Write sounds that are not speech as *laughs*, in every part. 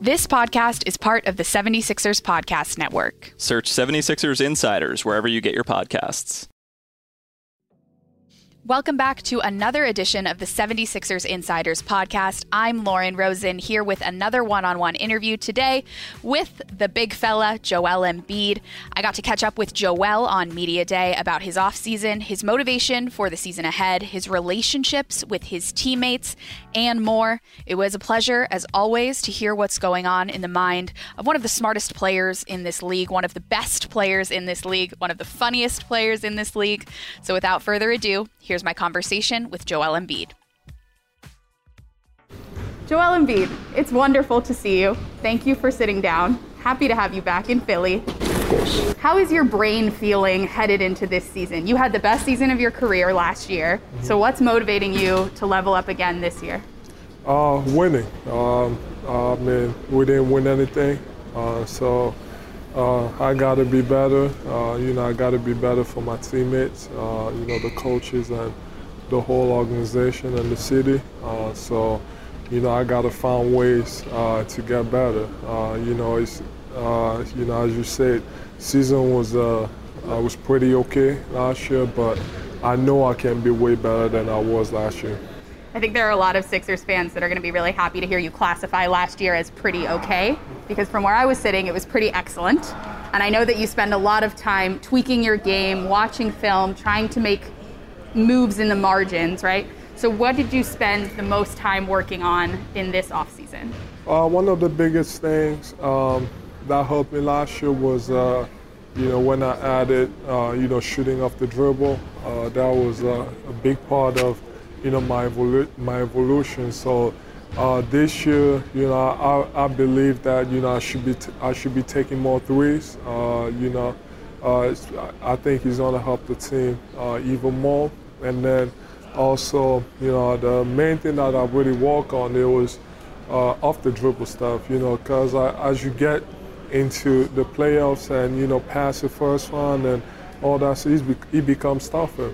This podcast is part of the 76ers Podcast Network. Search 76ers Insiders wherever you get your podcasts. Welcome back to another edition of the 76ers Insiders podcast. I'm Lauren Rosen here with another one on one interview today with the big fella, Joel Embiid. I got to catch up with Joel on Media Day about his offseason, his motivation for the season ahead, his relationships with his teammates, and more. It was a pleasure, as always, to hear what's going on in the mind of one of the smartest players in this league, one of the best players in this league, one of the funniest players in this league. So without further ado, here's my conversation with Joel Embiid. Joel Embiid, it's wonderful to see you. Thank you for sitting down. Happy to have you back in Philly. Of course. How is your brain feeling headed into this season? You had the best season of your career last year. Mm-hmm. So what's motivating you to level up again this year? Uh, winning. Um, I mean, we didn't win anything, uh, so uh, I got to be better. Uh, you know, I got to be better for my teammates. Uh, you know, the coaches and the whole organization and the city. Uh, so, you know, I got to find ways uh, to get better. Uh, you know, it's you know, as you said, season was I was pretty okay last year, but I know I can be way better than I was last year. I think there are a lot of Sixers fans that are going to be really happy to hear you classify last year as pretty okay, because from where I was sitting, it was pretty excellent. And I know that you spend a lot of time tweaking your game, watching film, trying to make moves in the margins, right? So, what did you spend the most time working on in this offseason? Uh, one of the biggest things um, that helped me last year was, uh, you know, when I added, uh, you know, shooting off the dribble. Uh, that was a big part of you know, my, evolu- my evolution. So uh, this year, you know, I, I believe that, you know, I should be, t- I should be taking more threes. Uh, you know, uh, I think he's going to help the team uh, even more. And then also, you know, the main thing that I really work on, it was uh, off the dribble stuff, you know, because as you get into the playoffs and, you know, pass the first round and all that, so it becomes tougher.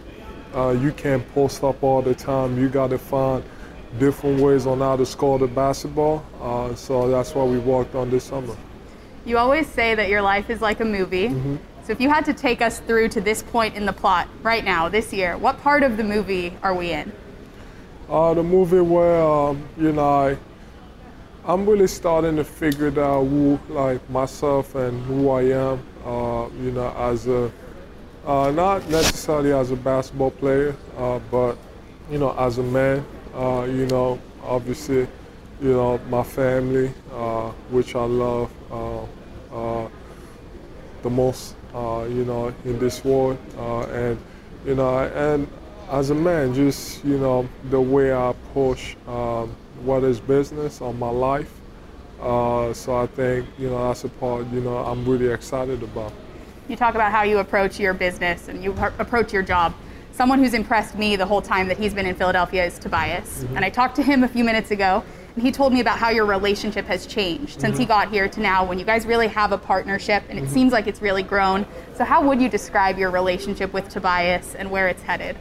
Uh, you can't post up all the time. You got to find different ways on how to score the basketball. Uh, so that's what we worked on this summer. You always say that your life is like a movie. Mm-hmm. So if you had to take us through to this point in the plot right now, this year, what part of the movie are we in? Uh, the movie where, um, you know, I, I'm really starting to figure out who, like myself and who I am, uh, you know, as a uh, not necessarily as a basketball player, uh, but you know, as a man. Uh, you know, obviously, you know, my family, uh, which I love uh, uh, the most. you know, in this world, and you know, and as a man, just you know, the way I push um, what is business on my life. so I think you know that's a part you know I'm really excited about you talk about how you approach your business and you approach your job. someone who's impressed me the whole time that he's been in Philadelphia is Tobias. Mm-hmm. And I talked to him a few minutes ago, and he told me about how your relationship has changed since mm-hmm. he got here to now, when you guys really have a partnership, and it mm-hmm. seems like it's really grown. So, how would you describe your relationship with Tobias and where it's headed?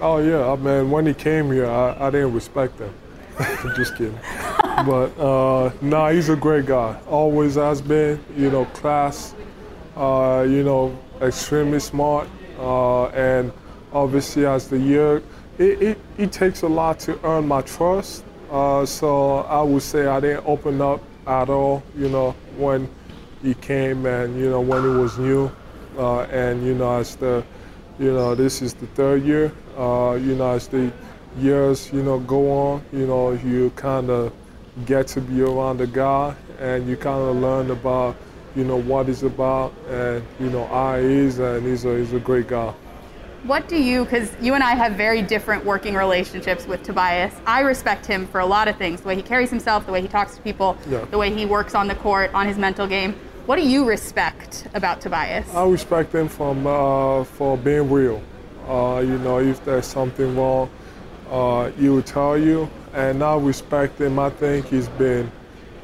Oh, yeah, man, when he came here, I, I didn't respect him. *laughs* I'm just kidding. but uh, nah, he's a great guy. Always has been. You know, class. Uh, you know, extremely smart. Uh, and obviously, as the year, it, it, it, takes a lot to earn my trust. Uh, so I would say I didn't open up at all. You know, when he came and you know when it was new, uh, and you know as the, you know this is the third year. Uh, you know as the years, you know, go on, you know, you kind of get to be around the guy and you kind of learn about, you know, what he's about and, you know, I is and he's a, he's a great guy. What do you, because you and I have very different working relationships with Tobias. I respect him for a lot of things the way he carries himself, the way he talks to people, yeah. the way he works on the court, on his mental game. What do you respect about Tobias? I respect him from, uh, for being real. Uh, you know, if there's something wrong, uh, he will tell you. And I respect him, I think he's been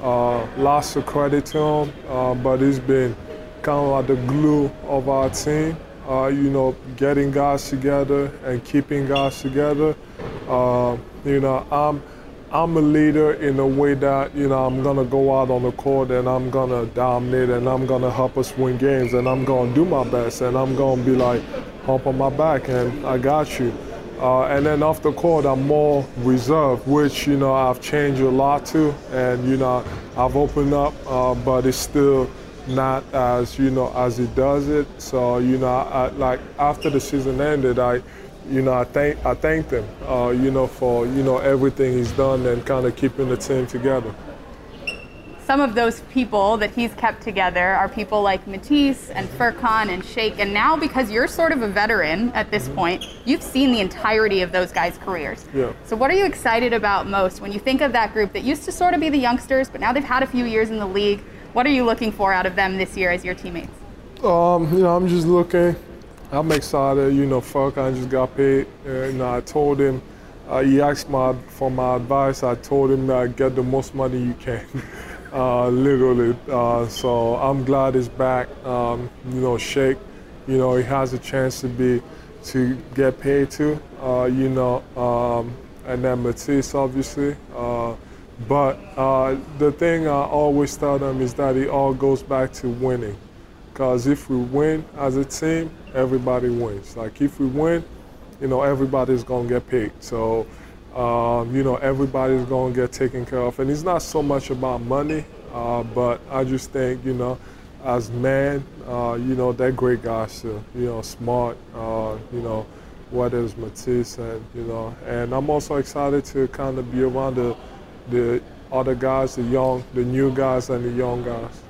uh, lots of credit to him, uh, but he's been kind of like the glue of our team. Uh, you know, getting guys together and keeping guys together. Uh, you know, I'm I'm a leader in a way that you know I'm gonna go out on the court and I'm gonna dominate and I'm gonna help us win games and I'm gonna do my best and I'm gonna be like, hump on my back and I got you. Uh, and then off the court, I'm more reserved, which, you know, I've changed a lot to. And, you know, I've opened up, uh, but it's still not as, you know, as it does it. So, you know, I, like after the season ended, I, you know, I thank I thanked him, uh, you know, for, you know, everything he's done and kind of keeping the team together some of those people that he's kept together are people like Matisse and Furkan and Shake. And now, because you're sort of a veteran at this mm-hmm. point, you've seen the entirety of those guys' careers. Yeah. So, what are you excited about most when you think of that group that used to sort of be the youngsters, but now they've had a few years in the league? What are you looking for out of them this year as your teammates? Um, you know, I'm just looking. I'm excited. You know, Furkan just got paid. And I told him, uh, he asked my, for my advice. I told him that get the most money you can. *laughs* uh, literally. Uh, so I'm glad he's back. Um, you know, Shake, you know, he has a chance to be to get paid too. Uh, you know, um, and then Matisse, obviously. Uh, but uh, the thing I always tell them is that it all goes back to winning. Because if we win as a team, everybody wins. Like if we win, you know, everybody's gonna get paid. So um, you know, everybody's going to get taken care of. And it's not so much about money, uh, but I just think, you know, as men, uh, you know, they're great guys too. You know, smart, uh, you know, whether it's Matisse and, you know, and I'm also excited to kind of be around the, the other guys, the young, the new guys and the young guys.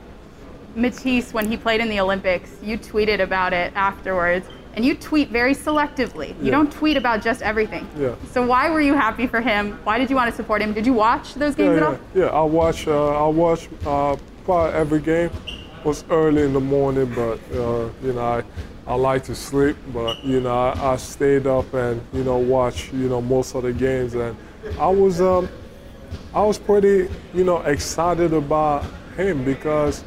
Matisse, when he played in the Olympics, you tweeted about it afterwards and you tweet very selectively. You yeah. don't tweet about just everything. Yeah. So why were you happy for him? Why did you want to support him? Did you watch those games yeah, at all? Yeah, I watch. Uh, I watch uh, probably every game. It was early in the morning, but uh, you know I. I like to sleep, but you know I, I, stayed up and you know watch you know most of the games, and I was um, I was pretty you know excited about him because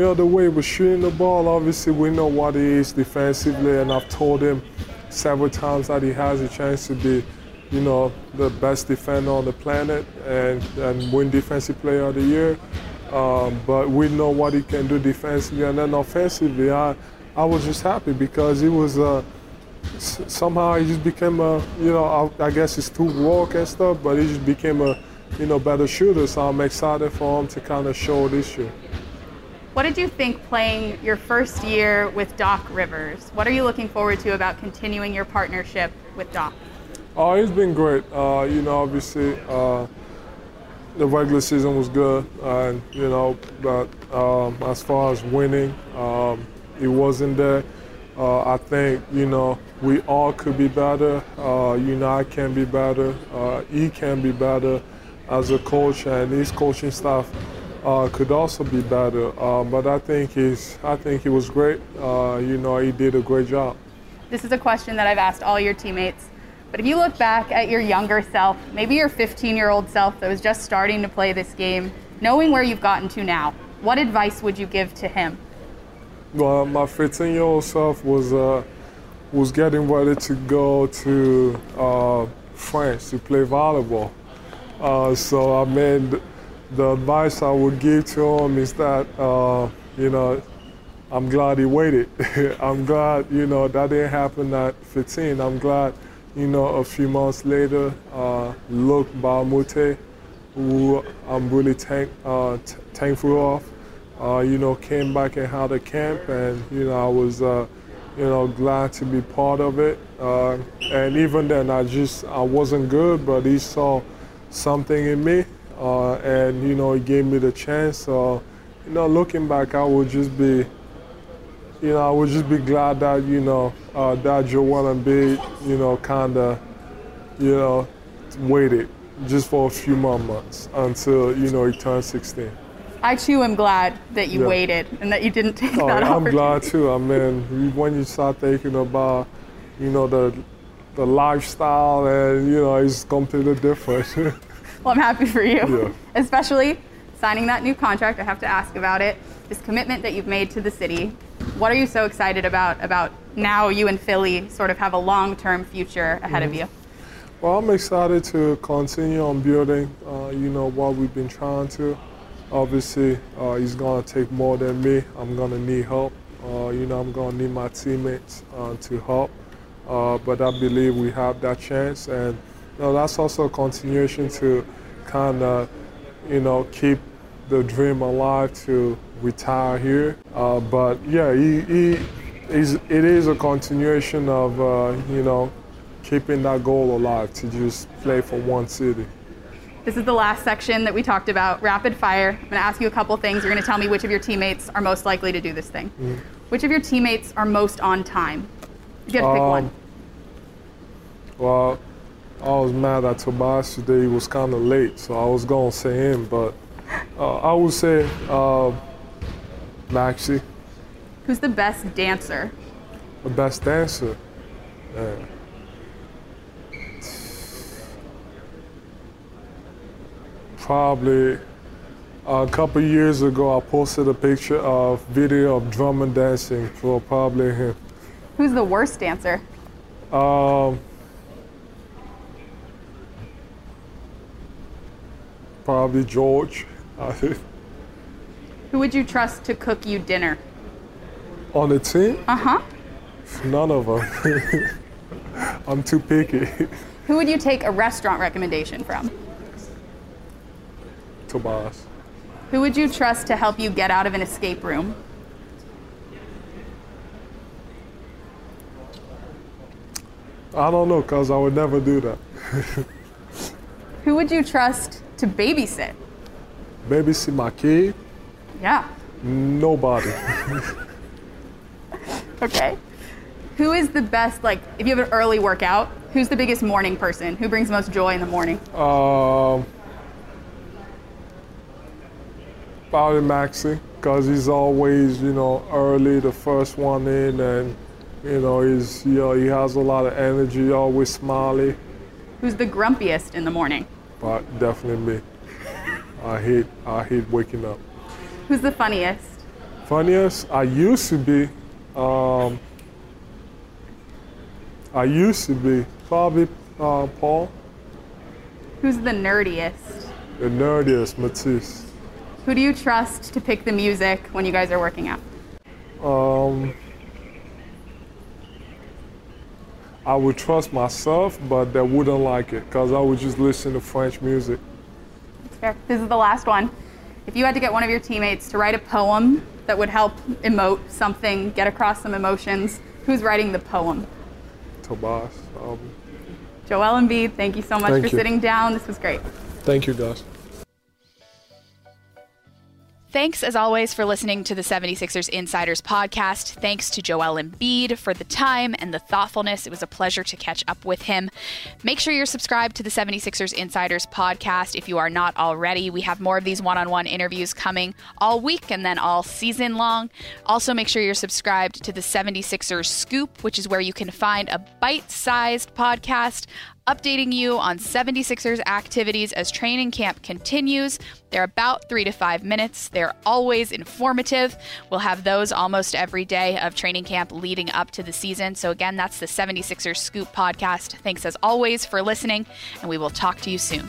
you know, the way was shooting the ball, obviously we know what he is defensively, and I've told him several times that he has a chance to be, you know, the best defender on the planet and, and win Defensive Player of the Year. Um, but we know what he can do defensively, and then offensively, I, I was just happy because he was. Uh, somehow he just became a, you know, I, I guess it's too walk and stuff, but he just became a, you know, better shooter. So I'm excited for him to kind of show this year. What did you think playing your first year with Doc Rivers? What are you looking forward to about continuing your partnership with Doc? Oh, it's been great. Uh, you know, obviously, uh, the regular season was good, and you know, but um, as far as winning, um, it wasn't there. Uh, I think you know we all could be better. Uh, you know, I can be better. Uh, he can be better as a coach, and his coaching staff uh, could also be better. Uh, but I think he's, I think he was great. Uh, you know, he did a great job. This is a question that I've asked all your teammates. But if you look back at your younger self, maybe your 15 year old self that was just starting to play this game, knowing where you've gotten to now, what advice would you give to him? Well, my 15 year old self was, uh, was getting ready to go to uh, France to play volleyball. Uh, so I mean, the advice I would give to him is that, uh, you know, I'm glad he waited. *laughs* I'm glad, you know, that didn't happen at 15. I'm glad, you know, a few months later, uh, Luc Mbah who I'm really thank, uh, thankful of, uh, you know, came back and had a camp, and you know, I was, uh, you know, glad to be part of it. Uh, and even then, I just I wasn't good, but he saw something in me, and you know, he gave me the chance. So, you know, looking back, I would just be you know, I would just be glad that, you know, uh, that Joel Embiid, you know, kind of, you know, waited just for a few more months until, you know, he turned 16. I too am glad that you Yeah. waited and that you didn't take that. Oh, that I'm glad too. I mean, when you start thinking about, you know, the the lifestyle and, you know, it's completely different. *laughs* Well, I'm happy for you. Yeah. *laughs* Especially signing that new contract. I have to ask about it. This commitment that you've made to the city. What are you so excited about? About now you and Philly sort of have a long-term future ahead Mm-hmm. of you. Well, I'm excited to continue on building, uh, you know, what we've been trying to. Obviously, uh, it's going to take more than me. I'm going to need help. Uh, you know, I'm going to need my teammates uh, to help. Uh, but I believe we have that chance. And know, that's also a continuation to kind of, you know, keep the dream alive to retire here. Uh, but yeah, he, he is, it is a continuation of, uh, you know, keeping that goal alive to just play for one city. This is the last section that we talked about, rapid fire. I'm going to ask you a couple things. You're going to tell me which of your teammates are most likely to do this thing. Mm. Which of your teammates are most on time? You had to pick Um, one. Well, I was mad at Tobias today. He was kind of late, so I was going to say him, but uh, I would say uh, Maxey, Who's the best dancer? the best dancer. Man. Probably a couple years ago, I posted a picture of video of drum and dancing for probably him. Who's the worst dancer? Um, probably George. Who would you trust to cook you dinner? On the team, Uh huh. none of them. *laughs* I'm too picky. Who would you take a restaurant recommendation from? Tobias. Who would you trust to help you get out of an escape room? I don't know, cause I would never do that. *laughs* Who would you trust to babysit? Babysit my kid? Yeah. Nobody. *laughs* *laughs* Okay. Who is the best, like, if you have an early workout, who's the biggest morning person? Who brings the most joy in the morning? Um, probably Maxey, cause he's always, you know, early, the first one in, and you know, he's, you know, he has a lot of energy, always smiley. Who's the grumpiest in the morning? But definitely me. I hate, I hate waking up. Who's the funniest? Funniest, I used to be, um, I used to be probably uh, Paul, Who's the nerdiest? the nerdiest Matisse. Who do you trust to pick the music when you guys are working out? Um, I would trust myself, but they wouldn't like it because I would just listen to French music. Fair. This is the last one. If you had to get one of your teammates to write a poem that would help emote something, get across some emotions, who's writing the poem? Tobias. Um, Joel Embiid, thank you so much for you. sitting down. This was great. thank you, guys. Thanks, as always, for listening to the 76ers Insiders podcast. Thanks to Joel Embiid for the time and the thoughtfulness. It was a pleasure to catch up with him. Make sure you're subscribed to the 76ers Insiders podcast if you are not already. We have more of these one on one interviews coming all week and then all season long. Also, make sure you're subscribed to the 76ers Scoop, which is where you can find a bite sized podcast updating you on 76ers activities as training camp continues. They're about three to five minutes. They're always informative. We'll have those almost every day of training camp leading up to the season. So, again, that's the 76ers Scoop podcast. Thanks as always for listening, and we will talk to you soon.